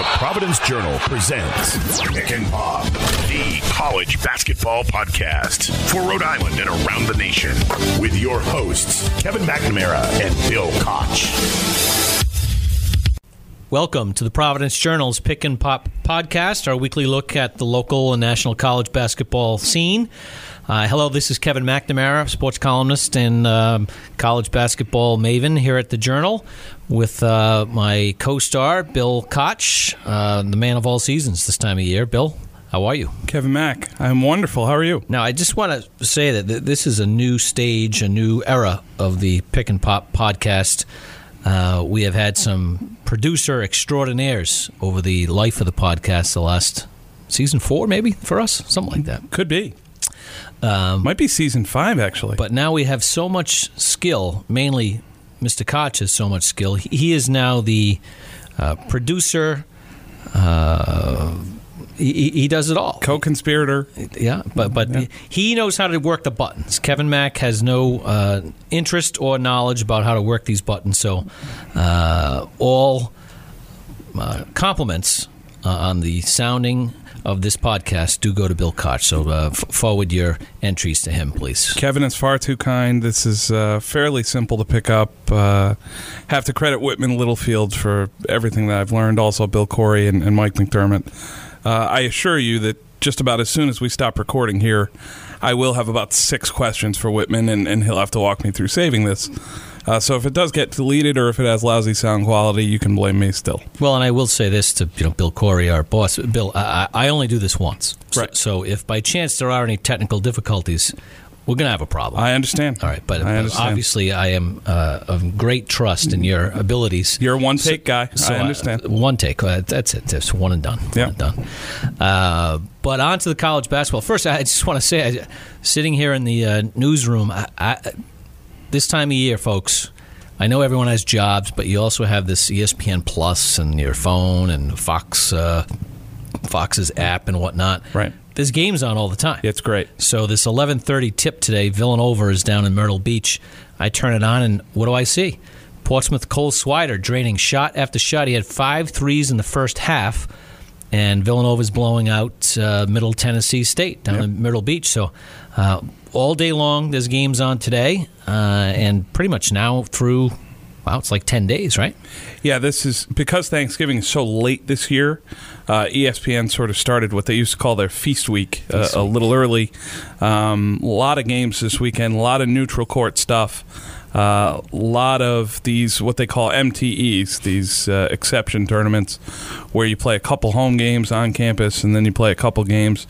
The Providence Journal presents Pick and Pop, the college basketball podcast for Rhode Island and around the nation, with your hosts, Kevin McNamara and Bill Koch. Welcome to the Providence Journal's Pick and Pop podcast, our weekly look at the local and national college basketball scene. Uh, hello, this is Kevin McNamara, sports columnist and um, college basketball maven here at the Journal, with uh, my co-star Bill Koch, uh, the man of all seasons this time of year. Bill, how are you? Kevin Mack, I'm wonderful. How are you? Now, I just want to say that th- this is a new stage, a new era of the Pick and Pop podcast. Uh, we have had some producer extraordinaires over the life of the podcast, the last season four, maybe for us, something like that. Could be. Um, Might be season five, actually. But now we have so much skill, mainly Mr. Koch has so much skill. He, he is now the uh, producer. Uh, he, he, does it all. Co-conspirator. Yeah, but but yeah. he knows how to work the buttons. Kevin Mack has no uh, interest or knowledge about how to work these buttons. So uh, all uh, compliments uh, on the sounding of this podcast, do go to Bill Koch. So uh, f- forward your entries to him, please. Kevin is far too kind. This is uh, fairly simple to pick up. Uh, have to credit Whitman Littlefield for everything that I've learned. Also, Bill Corey and, and Mike McDermott. Uh, I assure you that just about as soon as we stop recording here, I will have about six questions for Whitman, and, and he'll have to walk me through saving this. Uh, so if it does get deleted or if it has lousy sound quality, you can blame me still. Well, and I will say this to you know Bill Corey, our boss. Bill, I, I only do this once. Right. So, so if by chance there are any technical difficulties, we're going to have a problem. I understand. All right, but I obviously I am uh, of great trust in your abilities. You're a one take so, guy. So I understand. Uh, one take. Uh, that's it. That's one and done. Yeah. and done. Uh, but on to the college basketball. First, I just want to say, sitting here in the uh, newsroom, I, I, this time of year, folks, I know everyone has jobs, but you also have this ESPN Plus and your phone and Fox, uh, Fox's app and whatnot. Right. There's games on all the time. It's great. So this 11:30 tip today, Villanova is down in Myrtle Beach. I turn it on, and what do I see? Portsmouth Cole Swider draining shot after shot. He had five threes in the first half, and Villanova's blowing out uh, Middle Tennessee State down yep. in Myrtle Beach. So uh, all day long, there's games on today, uh, and pretty much now through. Wow, it's like ten days, right? Yeah, this is because Thanksgiving is so late this year. Uh, ESPN sort of started what they used to call their feast week, uh, week. a little early. Um, a lot of games this weekend, a lot of neutral court stuff. A uh, lot of these, what they call MTEs, these uh, exception tournaments, where you play a couple home games on campus and then you play a couple games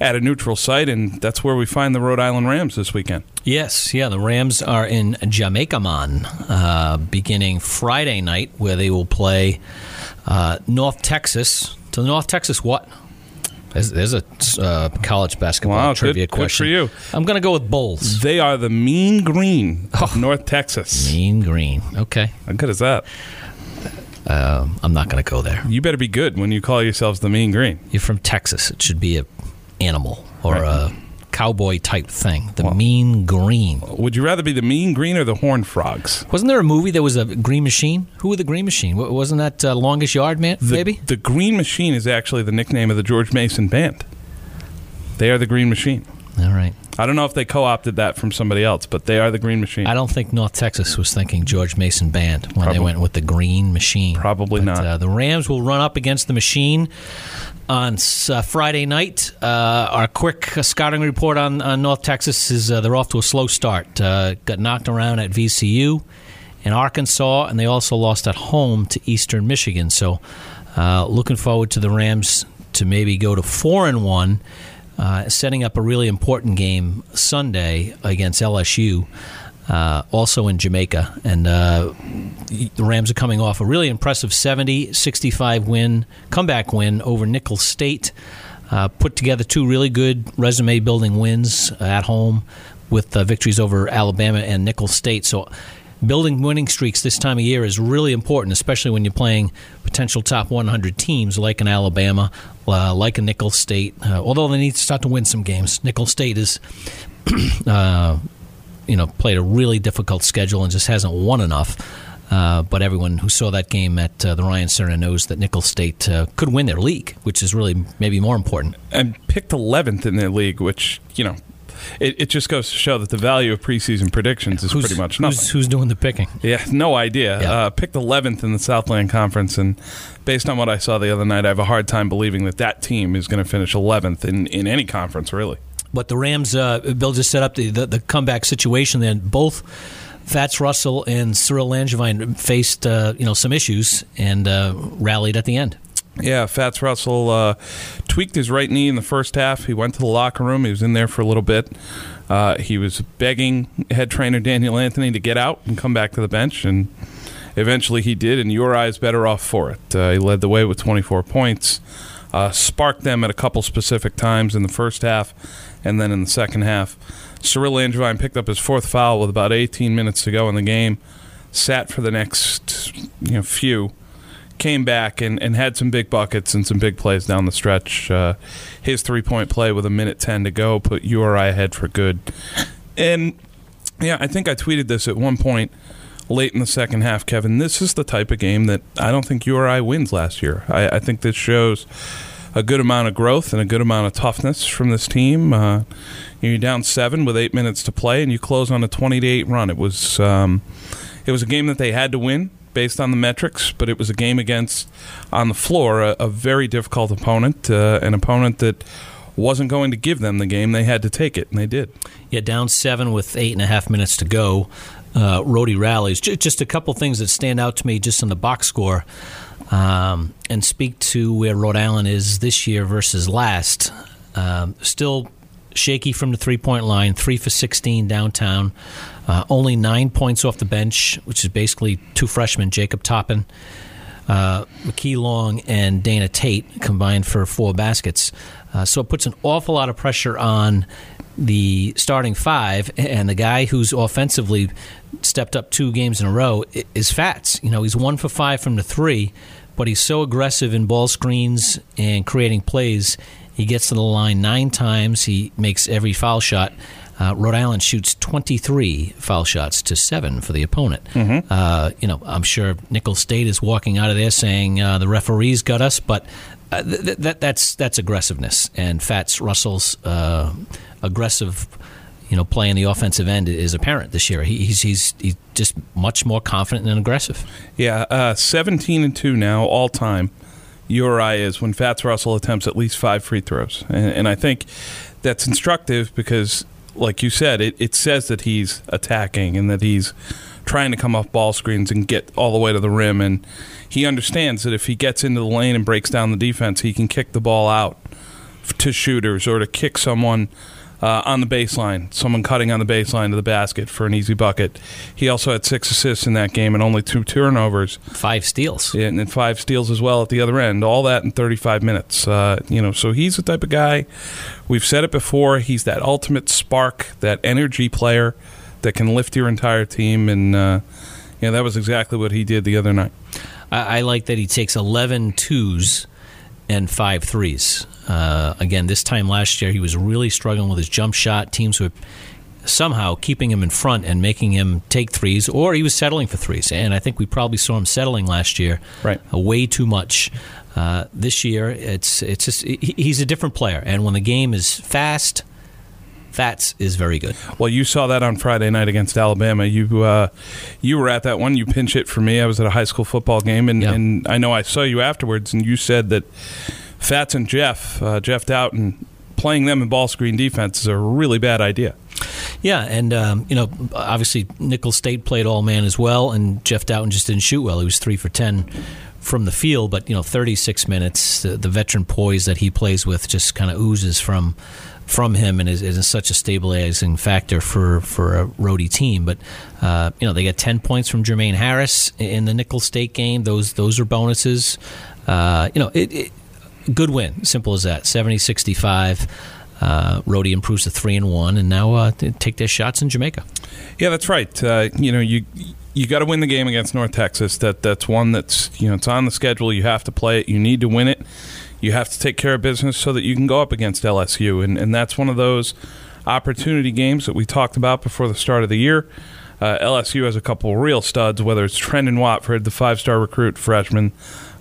at a neutral site, and that's where we find the Rhode Island Rams this weekend. Yes, yeah, the Rams are in Jamaica-Man uh, beginning Friday night, where they will play uh, North Texas. To North Texas, what? There's, there's a uh, college basketball wow, trivia good, question. Good for you. I'm going to go with Bulls. They are the Mean Green of oh, North Texas. Mean Green. Okay. How good is that? Uh, I'm not going to go there. You better be good when you call yourselves the Mean Green. You're from Texas. It should be a animal or right. a cowboy type thing. The well, Mean Green. Would you rather be the Mean Green or the Horn Frogs? Wasn't there a movie that was a Green Machine? Who were the Green Machine? Wasn't that uh, Longest Yard Man? The, maybe the Green Machine is actually the nickname of the George Mason band. They are the Green Machine. All right. I don't know if they co-opted that from somebody else, but they are the Green Machine. I don't think North Texas was thinking George Mason Band when Probably. they went with the Green Machine. Probably but, not. Uh, the Rams will run up against the Machine on uh, Friday night. Uh, our quick scouting report on, on North Texas is uh, they're off to a slow start. Uh, got knocked around at VCU in Arkansas, and they also lost at home to Eastern Michigan. So, uh, looking forward to the Rams to maybe go to four and one, setting up a really important game Sunday against LSU uh, also in Jamaica. And uh, the Rams are coming off a really impressive 70 65 win, comeback win over Nicholls State. Uh, put together two really good resume building wins at home with uh, victories over Alabama and Nicholls State. So, building winning streaks this time of year is really important, especially when you're playing potential top 100 teams like an Alabama, uh, like a Nicholls State. Uh, although they need to start to win some games, Nicholls State is uh, you know played a really difficult schedule and just hasn't won enough. Uh, but everyone who saw that game at uh, the Ryan Center knows that Nicholls State uh, could win their league, which is really maybe more important. And picked 11th in their league, which, you know, it, it just goes to show that the value of preseason predictions is who's, pretty much nothing. Who's, who's doing the picking? Yeah, no idea. Yeah. Uh, picked 11th in the Southland Conference, and based on what I saw the other night, I have a hard time believing that that team is going to finish 11th in, in any conference, really. But the Rams, uh, Bill just set up the, the, the comeback situation. Then both Fats Russell and Cyril Langevine faced uh, you know some issues and uh, rallied at the end. Yeah, Fats Russell uh, tweaked his right knee in the first half. He went to the locker room. He was in there for a little bit. Uh, he was begging head trainer Daniel Anthony to get out and come back to the bench, and eventually he did. And URI is better off for it. Uh, he led the way with 24 points, uh, sparked them at a couple specific times in the first half, and then in the second half. Cyril Langevine picked up his fourth foul with about 18 minutes to go in the game. Sat for the next you know few came back and, and had some big buckets and some big plays down the stretch. Uh, his three point play with a minute 10 to go put URI ahead for good. And yeah, I think I tweeted this at one point late in the second half, Kevin. This is the type of game that I don't think URI wins last year. I, I think this shows a good amount of growth and a good amount of toughness from this team. Uh, you're down seven with eight minutes to play, and you close on a 20 to eight run. It was um, it was a game that they had to win based on the metrics, but it was a game against on the floor a, a very difficult opponent, uh, an opponent that wasn't going to give them the game. They had to take it, and they did. Yeah, down seven with eight and a half minutes to go. Uh, Rhody rallies. J- just a couple things that stand out to me just in the box score um, and speak to where Rhode Island is this year versus last. Um, still shaky from the three point line, three for 16 downtown. Uh, only nine points off the bench, which is basically two freshmen, Jacob Toppin, uh, McKee Long, and Dana Tate combined for four baskets. Uh, so it puts an awful lot of pressure on the starting five, and the guy who's offensively stepped up two games in a row is Fats. You know, he's one for five from the three, but he's so aggressive in ball screens and creating plays. He gets to the line nine times. He makes every foul shot. Uh, Rhode Island shoots 23 foul shots to seven for the opponent. Mm-hmm. Uh, you know, I'm sure Nicholls State is walking out of there saying uh, the referees got us, but uh, th- th- that's that's aggressiveness. And Fats Russell's uh, aggressive, you know, play in the offensive end is apparent this year. He, he's he's he's just much more confident and aggressive. Yeah, uh, 17 and 2 now, all time. URI is when Fats Russell attempts at least five free throws. And, and I think that's instructive because, like you said, it, it says that he's attacking and that he's trying to come off ball screens and get all the way to the rim. And he understands that if he gets into the lane and breaks down the defense, he can kick the ball out to shooters or to kick someone uh, on the baseline, someone cutting on the baseline to the basket for an easy bucket. He also had six assists in that game and only two turnovers. Five steals. Yeah, and then five steals as well at the other end. All that in 35 minutes. Uh, you know, so he's the type of guy. We've said it before. He's that ultimate spark, that energy player that can lift your entire team, and uh, know that was exactly what he did the other night. I, I like that he takes 11 twos and five threes. Uh, again, this time last year, he was really struggling with his jump shot. Teams were somehow keeping him in front and making him take threes, or he was settling for threes. And I think we probably saw him settling last year, Right. uh, way too much. Uh, this year, it's it's just he's a different player, and when the game is fast, Fats is very good. Well, you saw that on Friday night against Alabama. You uh, you were at that one. You pinch it for me. I was at a high school football game, and, Yeah. and I know I saw you afterwards, and you said that Fats and Jeff, uh, Jeff Dowtin, playing them in ball screen defense is a really bad idea. Yeah, and um, you know, obviously Nicholls State played all man as well, and Jeff Dowtin just didn't shoot well. He was three for ten from the field, but you know, 36 minutes. The, the veteran poise that he plays with just kind of oozes from from him, and is, is such a stabilizing factor for for a Rhody team. But uh, you know, they get 10 points from Jermaine Harris in the Nicholls State game. Those those are bonuses. Uh, you know, it, it good win. Simple as that. 70-65. Uh, Rhody improves to three and one, and now uh, take their shots in Jamaica. Yeah, that's right. Uh, you know, you you got to win the game against North Texas. That that's one that's you know it's on the schedule. You have to play it. You need to win it. You have to take care of business so that you can go up against LSU, and and that's one of those opportunity games that we talked about before the start of the year. Uh, LSU has a couple real studs, whether it's Trendon Watford, the five-star recruit freshman,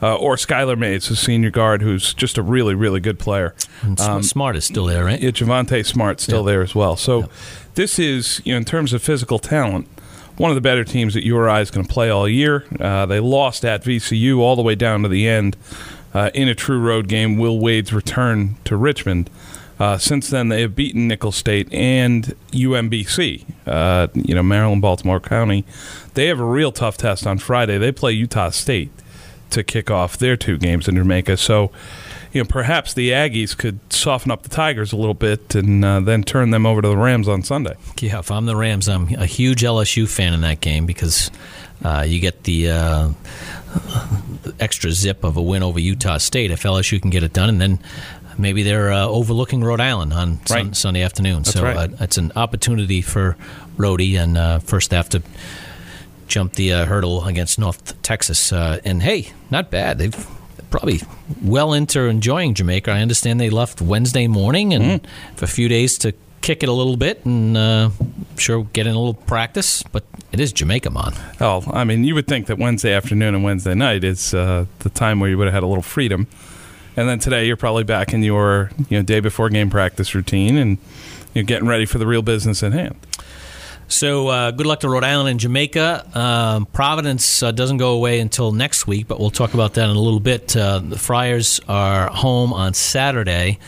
uh, or Skylar Mays, the senior guard, who's just a really, really good player. Um, Smart is still there, right? Yeah, Javonte Smart still there as well. So this is, you know, in terms of physical talent, one of the better teams that URI is going to play all year. Uh, they lost at VCU all the way down to the end uh, in a true road game. Will Wade's return to Richmond. Uh, since then, they have beaten Nicholls State and UMBC. Uh, you know, Maryland, Baltimore County. They have a real tough test on Friday. They play Utah State to kick off their two games in Jamaica. So, you know, perhaps the Aggies could soften up the Tigers a little bit and uh, then turn them over to the Rams on Sunday. Yeah, if I'm the Rams, I'm a huge LSU fan in that game because uh, you get the uh, extra zip of a win over Utah State if LSU can get it done, and then maybe they're uh, overlooking Rhode Island on Right. sun, Sunday afternoon. That's so right. uh, it's an opportunity for Rhody and uh, first have to jump the uh, hurdle against North Texas. Uh, and hey, not bad. They've probably well into enjoying Jamaica. I understand they left Wednesday morning and Mm-hmm. for a few days to kick it a little bit and uh, sure we'll get in a little practice. But it is Jamaica, man. Oh, I mean, you would think that Wednesday afternoon and Wednesday night is uh, the time where you would have had a little freedom, and then today you're probably back in your you know day before game practice routine and you're getting ready for the real business at hand. So uh, good luck to Rhode Island and Jamaica. Um, Providence uh, doesn't go away until next week, but we'll talk about that in a little bit. Uh, the Friars are home on Saturday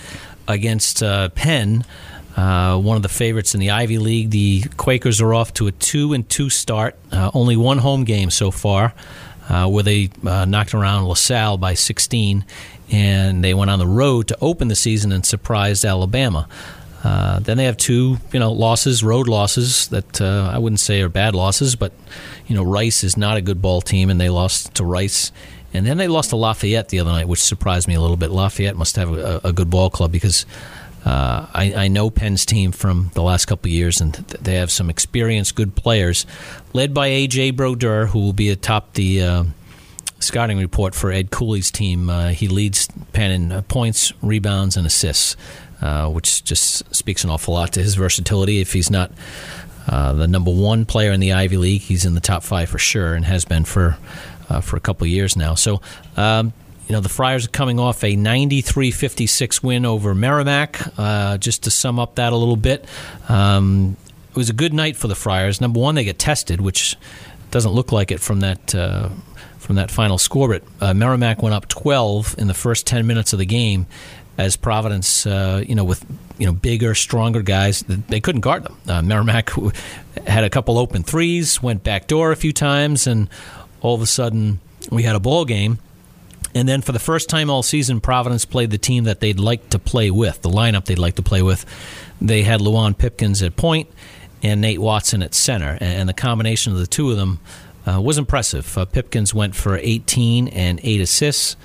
against uh, Penn, uh, one of the favorites in the Ivy League. The Quakers are off to a two and two start. Uh, only one home game so far, uh, where they uh, knocked around LaSalle by 16, and they went on the road to open the season and surprised Alabama. Uh, then they have two, you know, losses, road losses that I wouldn't say are bad losses, but you know, Rice is not a good ball team, and they lost to Rice. And then they lost to Lafayette the other night, which surprised me a little bit. Lafayette must have a, a good ball club because uh, I, I know Penn's team from the last couple years, and th- they have some experienced, good players, led by AJ Brodeur, who will be atop the. Uh, scouting report for Ed Cooley's team. Uh, he leads Penn in uh, points, rebounds, and assists, uh, which just speaks an awful lot to his versatility. If he's not the number one player in the Ivy League, he's in the top five for sure, and has been for for a couple years now. So. Um, you know, the Friars are coming off a 93 56 win over Merrimack. Uh, just to sum up that a little bit, um, it was a good night for the Friars. Number one, they get tested, which doesn't look like it from that uh, from that final score. But uh, Merrimack went up 12 in the first 10 minutes of the game, as Providence, uh, you know, with you know bigger, stronger guys, they couldn't guard them. Uh, Merrimack had a couple open threes, went backdoor a few times, and all of a sudden we had a ball game. And then for the first time all season, Providence played the team that they'd like to play with, the lineup they'd like to play with. They had Luwane Pipkins at point and Nate Watson at center, and the combination of the two of them uh, was impressive. Uh, Pipkins went for 18 and eight assists,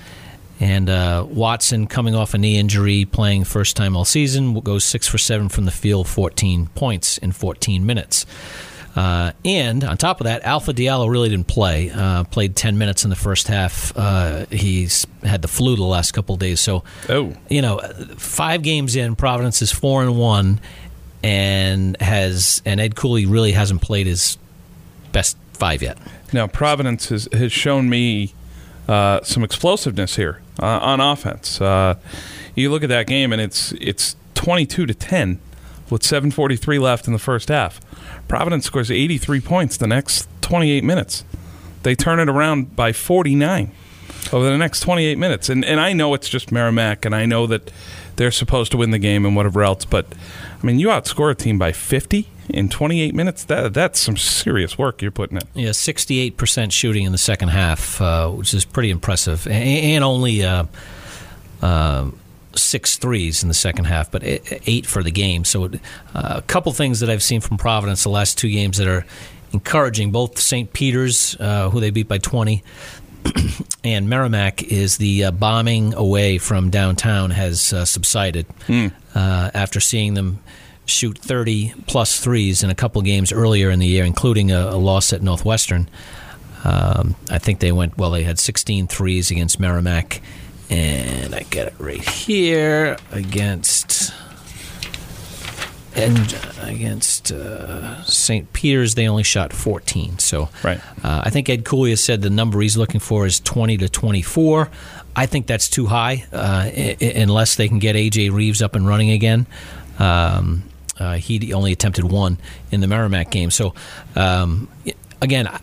and uh, Watson, coming off a knee injury, playing first time all season, goes six for seven from the field, 14 points in 14 minutes. Uh, and on top of that, Alpha Diallo really didn't play. Uh, played 10 minutes in the first half. Uh, he's had the flu the last couple of days. So, Oh. you know, five games in, Providence is four and one, and has and Ed Cooley really hasn't played his best five yet. Now, Providence has, has shown me uh, some explosiveness here uh, on offense. Uh, you look at that game, and it's it's twenty two to ten with seven forty three left in the first half. Providence scores eighty three points the next twenty eight minutes. They turn it around by forty nine over the next twenty eight minutes. And and I know it's just Merrimack, and I know that they're supposed to win the game and whatever else. But I mean, you outscore a team by fifty in twenty eight minutes. That that's some serious work you're putting in. Yeah, sixty-eight percent shooting in the second half, uh, which is pretty impressive, A- and only uh, uh, six threes in the second half, but eight for the game. So, uh, a couple things that I've seen from Providence the last two games that are encouraging. Both St. Peter's, uh, who they beat by twenty, and Merrimack is the uh, bombing away from downtown has uh, subsided uh, after seeing them shoot 30 plus threes in a couple games earlier in the year, including a, a loss at Northwestern. Um, I think they went, well, they had 16 threes against Merrimack, and I get it right here against and against uh, St. Peter's, they only shot 14. So Right. uh, I think Ed Cooley has said the number he's looking for is 20 to 24. I think that's too high uh, I- unless they can get AJ Reeves up and running again. Um, uh, he only attempted one in the Merrimack game. So um, again, I-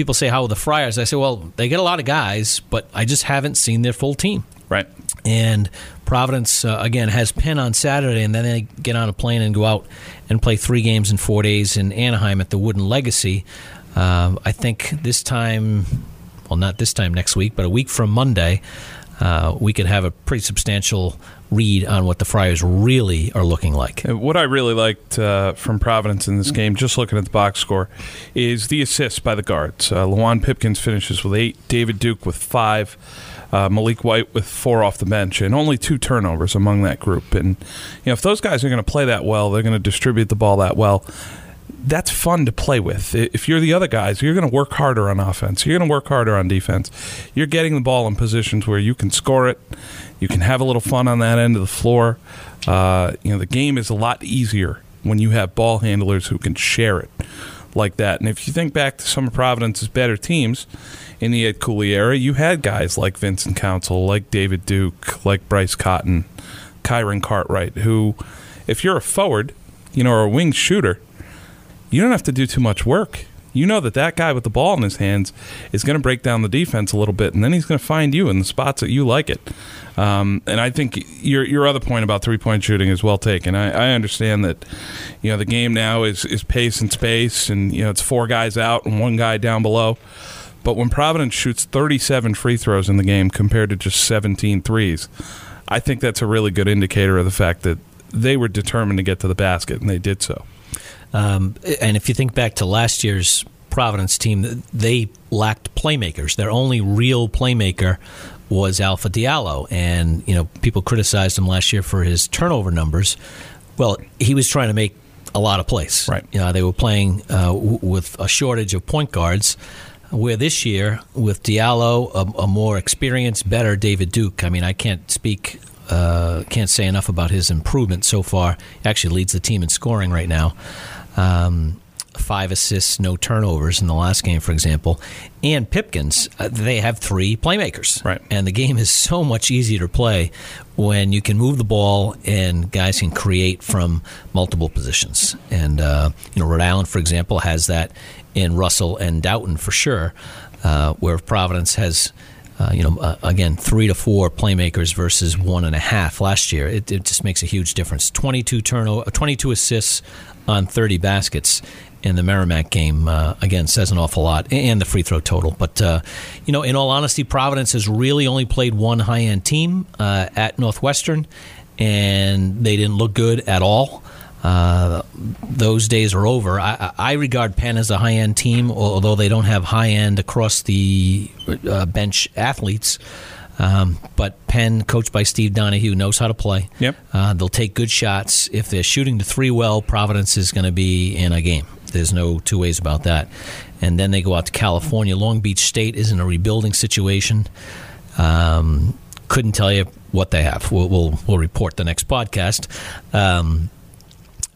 people say how are the Friars. I say, well, they get a lot of guys, but I just haven't seen their full team. Right. And Providence uh, again has Penn on Saturday, and then they get on a plane and go out and play three games in four days in Anaheim at the Wooden Legacy. Um, I think this time, well, not this time next week, but a week from Monday, uh, we could have a pretty substantial read on what the Friars really are looking like. What I really liked uh, from Providence in this game, just looking at the box score, is the assists by the guards. Uh, Pipkins finishes with eight, David Duke with five, uh, Maliek White with four off the bench, and only two turnovers among that group. And you know, if those guys are going to play that well, they're going to distribute the ball that well. That's fun to play with. If you're the other guys, you're going to work harder on offense. You're going to work harder on defense. You're getting the ball in positions where you can score it. You can have a little fun on that end of the floor. Uh, you know, the game is a lot easier when you have ball handlers who can share it like that. And if you think back to some of Providence's better teams in the Ed Cooley era, you had guys like Vincent Council, like David Duke, like Bryce Cotton, Kyron Cartwright, who, if you're a forward, you know, or a wing shooter, you don't have to do too much work. You know that that guy with the ball in his hands is going to break down the defense a little bit, and then he's going to find you in the spots that you like it. Um, and I think your your other point about three point shooting is well taken. I, I understand that you know the game now is is pace and space, and you know it's four guys out and one guy down below. But when Providence shoots 37 free throws in the game compared to just 17 threes, I think that's a really good indicator of the fact that they were determined to get to the basket, and they did so. Um, and if you think back to last year's Providence team, they lacked playmakers. Their only real playmaker was Alpha Diallo, and you know people criticized him last year for his turnover numbers. Well, he was trying to make a lot of plays. Right. You know, they were playing uh, w- with a shortage of point guards. Where this year, with Diallo, a, a more experienced, better David Duke. I mean, I can't speak, uh, can't say enough about his improvement so far. He actually leads the team in scoring right now. Um, five assists, no turnovers in the last game, for example. And Pipkins, uh, they have three playmakers. Right. And the game is so much easier to play when you can move the ball and guys can create from multiple positions. And, uh, you know, Rhode Island, for example, has that in Russell and Dowtin for sure, uh, where Providence has. Uh, you know, uh, again, three to four playmakers versus one and a half last year. It, it just makes a huge difference. Twenty-two turnover, twenty-two assists on thirty baskets in the Merrimack game. Uh, again, says an awful lot, and the free throw total. But uh, you know, in all honesty, Providence has really only played one high-end team uh, at Northwestern, and they didn't look good at all. Uh, those days are over. I, I regard Penn as a high end team, although they don't have high end across the uh, bench athletes. Um, but Penn, coached by Steve Donahue, knows how to play. Yep. Uh, they'll take good shots. If they're shooting the three well, Providence is going to be in a game. There's no two ways about that. And then they go out to California. Long Beach State is in a rebuilding situation. Um, couldn't tell you what they have. We'll, we'll, we'll report the next podcast. Um,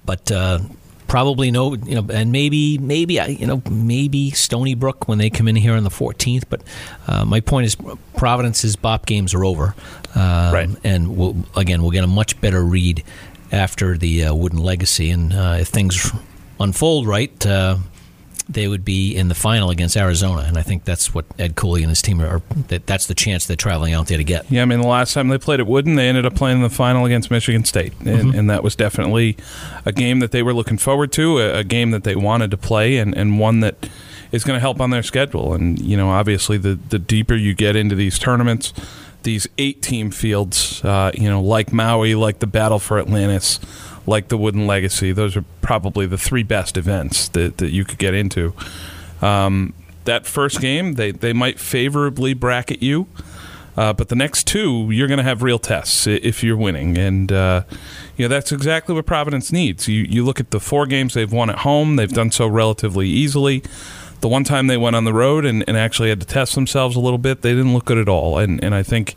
but uh, probably no, you know, and maybe, maybe, uh, you know, maybe Stony Brook when they come in here on the 14th. But uh, my point is, Providence's BOP games are over, um, Right. And we'll, again, we'll get a much better read after the uh, Wooden Legacy, and uh, if things unfold right. They would be in the final against Arizona, and I think that's what Ed Cooley and his team are. That, that's the chance they're traveling out there to get. Yeah, I mean, the last time they played at Wooden, they ended up playing in the final against Michigan State, and, mm-hmm. and that was definitely a game that they were looking forward to, a, a game that they wanted to play, and, and one that is going to help on their schedule. And you know, obviously, the the deeper you get into these tournaments, these eight team fields, uh, you know, like Maui, like the Battle for Atlantis, like the Wooden Legacy, those are probably the three best events that, that you could get into. Um, that first game, they, they might favorably bracket you. Uh, but the next two, you're going to have real tests if you're winning, and uh, you know that's exactly what Providence needs. You you look at the four games they've won at home; they've done so relatively easily. The one time they went on the road and, and actually had to test themselves a little bit, they didn't look good at all. And and I think,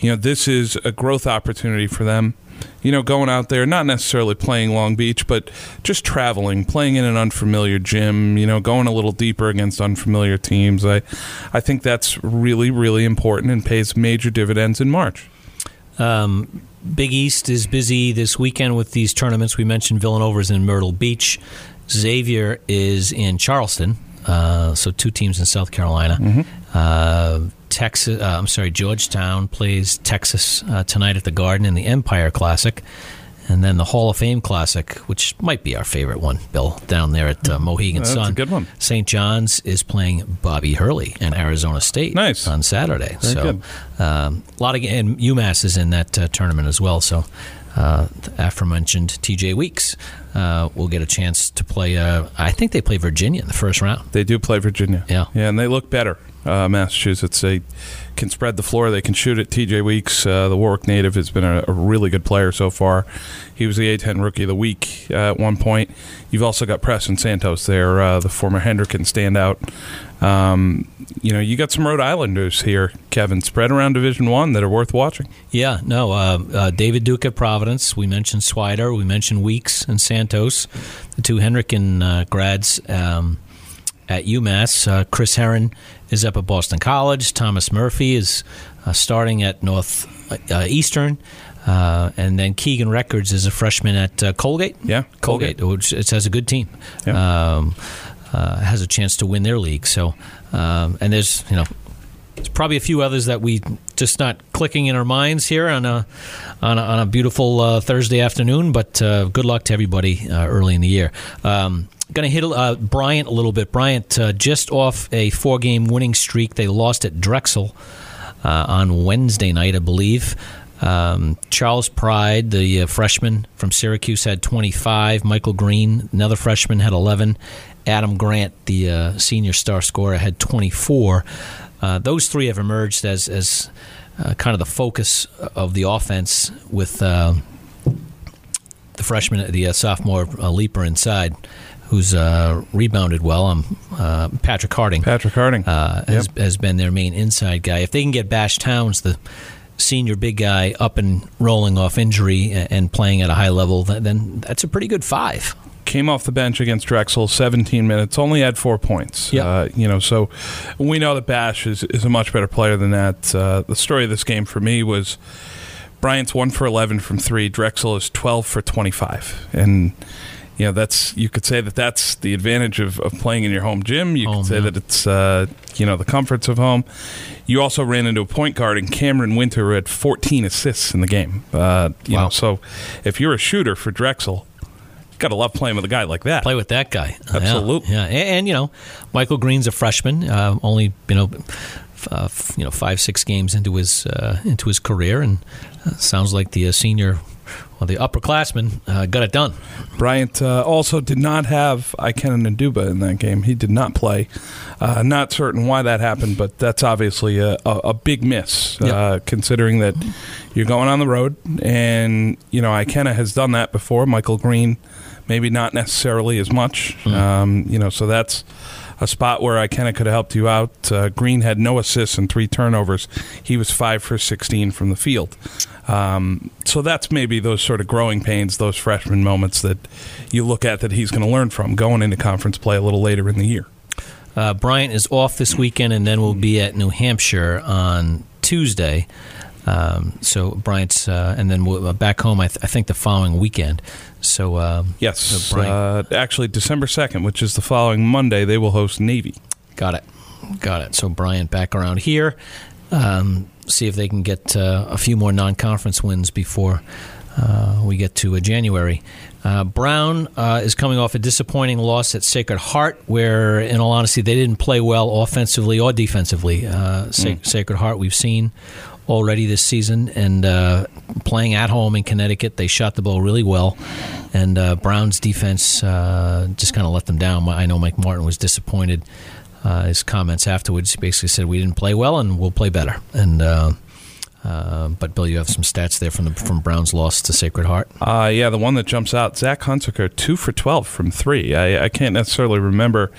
you know, this is a growth opportunity for them. You know, going out there, not necessarily playing Long Beach, but just traveling, playing in an unfamiliar gym. You know, going a little deeper against unfamiliar teams. I, I think that's really, really important and pays major dividends in March. Um, Big East is busy this weekend with these tournaments. We mentioned Villanova's in Myrtle Beach. Xavier is in Charleston. Uh, so two teams in South Carolina. Mm-hmm. Uh, Texas, uh, I'm sorry, Georgetown plays Texas uh, tonight at the Garden in the Empire Classic, and then the Hall of Fame Classic, which might be our favorite one, Bill, down there at uh, Mohegan That's a Sun. good one. St. John's is playing Bobby Hurley and Arizona State Nice. on Saturday. Very so good. um, a lot of and UMass is in that uh, tournament as well. So uh, the aforementioned TJ Weeks uh, will get a chance to play. Uh, I think they play Virginia in the first round. They do play Virginia. Yeah. Yeah, and they look better. Uh, Massachusetts. They can spread the floor. They can shoot it. TJ Weeks, uh, the Warwick native, has been a, a really good player so far. He was the A10 Rookie of the Week uh, at one point. You've also got Preston Santos there, uh, the former Hendricken standout. Um, you know, you got some Rhode Islanders here, Kevin, spread around Division One that are worth watching. Yeah, no. Uh, uh, David Duke at Providence. We mentioned Swider. We mentioned Weeks and Santos, the two Hendricken uh, grads um, at UMass. Uh, Chris Herron is up at Boston College. Thomas Murphy is uh, starting at North uh, Eastern. Uh, and then Keegan Records is a freshman at uh, Colgate. Yeah, Colgate, which it has a good team. Yeah. Um, uh, has a chance to win their league. So, um, and there's you know, there's probably a few others that we just not clicking in our minds here on a on a, on a beautiful uh, Thursday afternoon. But uh, good luck to everybody uh, early in the year. Um, Going to hit uh, Bryant a little bit. Bryant uh, just off a four game winning streak. They lost at Drexel uh, on Wednesday night, I believe. Um, Charles Pride, the uh, freshman from Syracuse, had 25. Michael Green, another freshman, had 11. Adam Grant, the uh, senior star scorer, had 24. Uh, those three have emerged as as kind of the focus of the offense with the freshman, the sophomore leaper inside, who's uh, rebounded well. Um, uh, Patrick Harding Patrick Harding. uh, has, has been their main inside guy. If they can get Bash Townes, the senior big guy, up and rolling off injury and playing at a high level, th- then that's a pretty good five. came off the bench against Drexel, 17 minutes, only had four points. Yep. Uh, you know, so we know that Bash is, is a much better player than that. Uh, the story of this game for me was Bryant's one for 11 from three. Drexel is 12 for 25, and you know that's you could say that that's the advantage of, of playing in your home gym. You Home, could say yeah. that it's uh, you know the comforts of home. You also ran into a point guard in Camren Wynter who had 14 assists in the game. Uh, you Wow. know, so if you're a shooter for Drexel, you got to love playing with a guy like that. Play with that guy. Absolutely. Yeah, And, and, you know, Michael Green's a freshman, uh, only you know, f- uh, f- you know, five six games into his uh, into his career, and uh, sounds like the uh, senior. Well, the upperclassman uh, got it done. Bryant uh, also did not have Ikenna Ndugba in that game. He did not play. Uh, not certain why that happened, but that's obviously a, a, a big miss, Yep. uh, considering that you're going on the road, and you know Ikenna has done that before. Michael Green, maybe not necessarily as much. Um, you know, so that's a spot where I kind of could have helped you out. Uh, Green had no assists and three turnovers. He was five for 16 from the field. Um, so that's maybe those sort of growing pains, those freshman moments that you look at that he's going to learn from going into conference play a little later in the year. Uh, Bryant is off this weekend, and then we'll be at New Hampshire on Tuesday. Um, so Bryant's, uh, and then we'll, uh, back home. I, th- I think the following weekend. So um, Yes, uh, actually December 2nd, which is the following Monday, they will host Navy. got it, got it. So Bryant back around here. Um, see if they can get uh, a few more non-conference wins before uh, we get to uh, January. Uh, Brown uh, is coming off a disappointing loss at Sacred Heart, where, in all honesty, they didn't play well offensively or defensively. Uh, Sa- Sacred Heart, we've seen already this season, and uh, playing at home in Connecticut, they shot the ball really well. And uh, Brown's defense uh, just kind of let them down. I know Mike Martin was disappointed. Uh, his comments afterwards he basically said we didn't play well and we'll play better. And uh, Uh, but Bill, you have some stats there from the from Brown's loss to Sacred Heart. Uh, yeah, the one that jumps out, Zach Hunsaker, two for twelve from three. I, I can't necessarily remember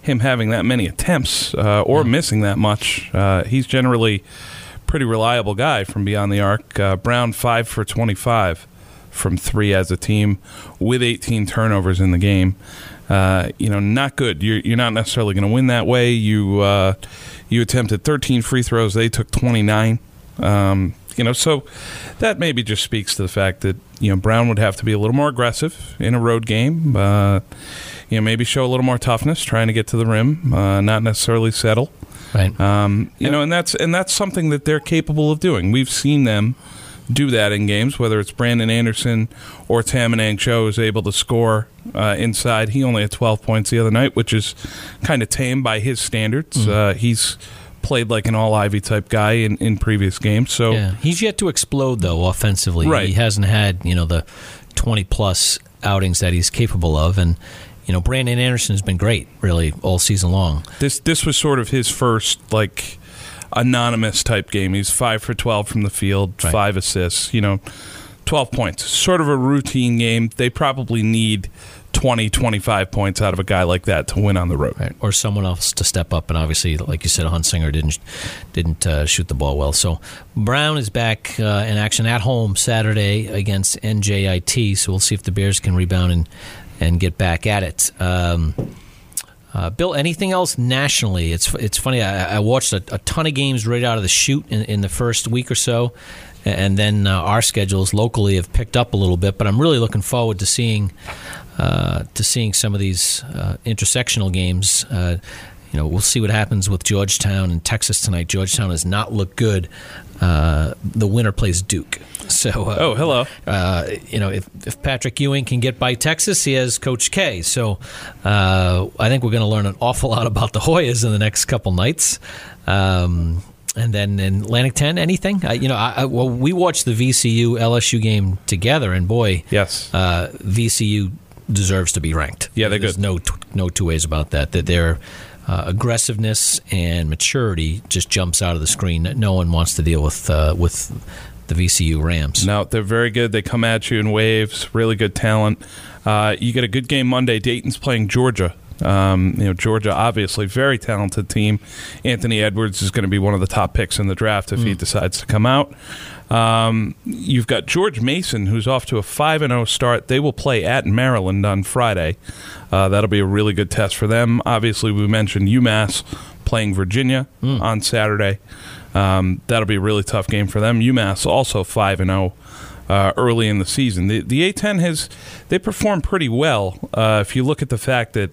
him having that many attempts uh, or Yeah. missing that much. Uh, he's generally pretty reliable guy from beyond the arc. Uh, Brown five for twenty-five from three as a team, with eighteen turnovers in the game. Uh, you know, not good. You're, you're not necessarily going to win that way. You uh, you attempted 13 free throws. They took 29. Um, you know, so that maybe just speaks to the fact that you know Brown would have to be a little more aggressive in a road game. Uh, you know, maybe show a little more toughness, trying to get to the rim, uh, not necessarily settle. Right. Um, you know, and that's and that's something that they're capable of doing. We've seen them do that in games, whether it's Brandon Anderson or Tamenang Choh is able to score uh, inside. He only had 12 points the other night, which is kind of tame by his standards. Uh, he's played like an all Ivy type guy in, in previous games. So Yeah, he's yet to explode though offensively. Right. He hasn't had you know the twenty plus outings that he's capable of, and you know Brandon Anderson has been great really all season long. this this was sort of his first like anonymous type game. He's five for twelve from the field, Right. five assists. You know, twelve points. Sort of a routine game. They probably need 20, 25 points out of a guy like that to win on the road. Right. Or someone else to step up, and obviously, like you said, Hunsinger didn't didn't uh, shoot the ball well. So Brown is back uh, in action at home Saturday against NJIT. So we'll see if the Bears can rebound and and get back at it. Um, uh, Bill, anything else nationally? It's it's funny. I, I watched a, a ton of games right out of the chute in, in the first week or so, and then uh, our schedules locally have picked up a little bit. But I'm really looking forward to seeing uh, to seeing some of these uh, intersectional games. Uh, you know, we'll see what happens with Georgetown and Texas tonight. Georgetown has not looked good. Uh, the winner plays Duke. So, uh, Oh, hello. uh, you know, if, if Patrick Ewing can get by Texas, he has Coach K. So uh, I think we're going to learn an awful lot about the Hoyas in the next couple nights. Um, and then in Atlantic 10, anything? You know, I, I, well, we watched the VCU LSU game together, and boy, Yes. uh, VCU deserves to be ranked. Yeah, they're There's good. no t- no two ways about that. That their uh, aggressiveness and maturity just jumps out of the screen. No one wants to deal with uh, with the VCU Rams. No, they're very good. They come at you in waves. Really good talent. Uh, you get a good game Monday. Dayton's playing Georgia. Um, you know, Georgia obviously very talented team. Anthony Edwards is going to be one of the top picks in the draft if he decides to come out. Um, you've got George Mason, who's off to a five and zero start. They will play at Maryland on Friday. Uh, that'll be a really good test for them. Obviously, we mentioned UMass playing Virginia on Saturday. Um, that'll be a really tough game for them. UMass also five and zero uh, early in the season. The the A10 has they performed pretty well. Uh, if you look at the fact that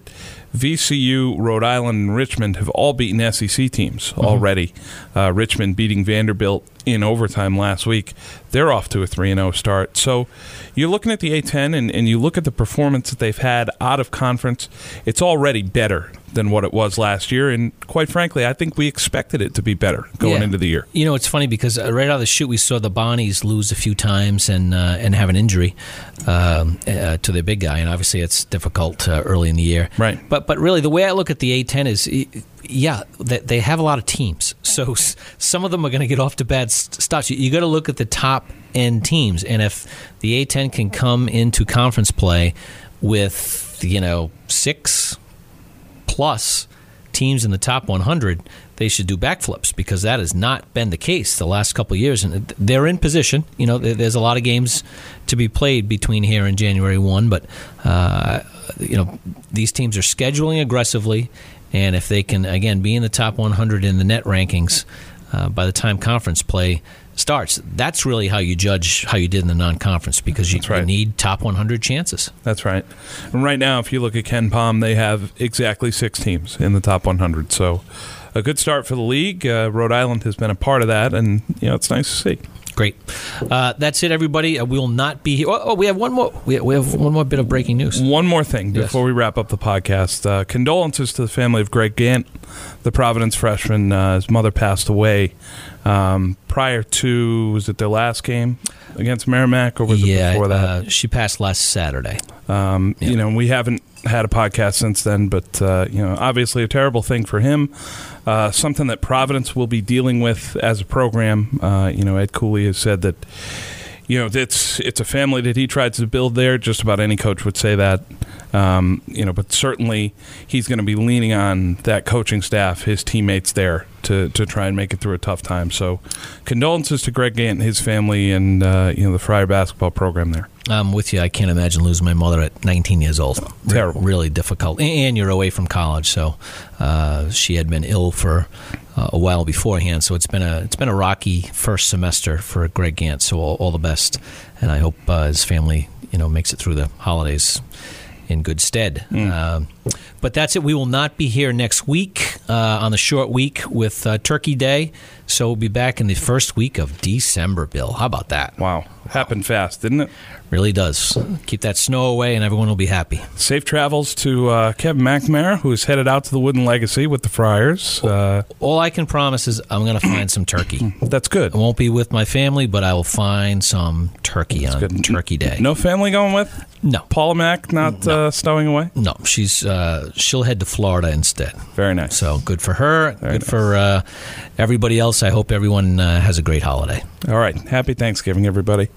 VCU, Rhode Island, and Richmond have all beaten SEC teams already. Uh, Richmond beating Vanderbilt in overtime last week. They're off to a 3 0 start. So you're looking at the A10 and, and you look at the performance that they've had out of conference, it's already better than what it was last year. And quite frankly, I think we expected it to be better going Yeah. into the year. You know, it's funny because uh, right out of the chute, we saw the Bonnies lose a few times and uh, and have an injury um, uh, to their big guy, and obviously it's difficult uh, early in the year. Right. But but really, the way I look at the A10 is, yeah, they, they have a lot of teams, so some of them are going to get off to bad starts. You, you got to look at the top end teams, and if the A10 can come into conference play with you know six plus teams in the top 100, they should do backflips because that has not been the case the last couple years. And they're in position. You know, there's a lot of games to be played between here and January 1, but, uh, you know, these teams are scheduling aggressively. And if they can, again, be in the top 100 in the net rankings uh, by the time conference play starts, that's really how you judge how you did in the non conference because you, right. you need top 100 chances. That's right. And right now, if you look at KenPom, they have exactly six teams in the top 100. So a good start for the league. Uh, Rhode Island has been a part of that, and you know it's nice to see. Great. Uh, that's it, everybody. Uh, we will not be here. Oh, oh, we have one more. We, we have one more bit of breaking news. One more thing Yes. before we wrap up the podcast. Uh, condolences to the family of Greg Gant, the Providence freshman. Uh, his mother passed away um, prior to was it their last game against Merrimack or was it before that? Uh, she passed last Saturday. Um, You know, we haven't had a podcast since then, but uh, you know, obviously a terrible thing for him. Uh, something that Providence will be dealing with as a program. Uh, you know, Ed Cooley has said that you know it's it's a family that he tried to build there. Just about any coach would say that. Um, you know, but certainly he's going to be leaning on that coaching staff, his teammates there, to, to try and make it through a tough time. So, condolences to Greg Gant and his family, and uh, you know the Friar basketball program there. I'm with you. I can't imagine losing my mother at 19 years old. Terrible. Re- really difficult. And you're away from college, so uh, she had been ill for uh, a while beforehand. So it's been a it's been a rocky first semester for Greg Gant. So all, all the best, and I hope uh, his family you know makes it through the holidays in good stead. Uh, but that's it. We will not be here next week uh, on the short week with uh, Turkey Day. So we'll be back in the first week of December, Bill. How about that? Wow, happened fast, didn't it? Really does. Keep that snow away and everyone will be happy. Safe travels to uh, Kevin McNamara, who's headed out to the Wooden Legacy with the Friars. Uh, All I can promise is I'm going to find some turkey. that's good. I won't be with my family, but I will find some turkey on good. Turkey Day. No family going with No. Paula Mack, not uh, stowing away. No, she's uh, she'll head to Florida instead. Very nice. So good for her. Very good for uh, everybody else. I hope everyone uh, has a great holiday. All right. Happy Thanksgiving, everybody.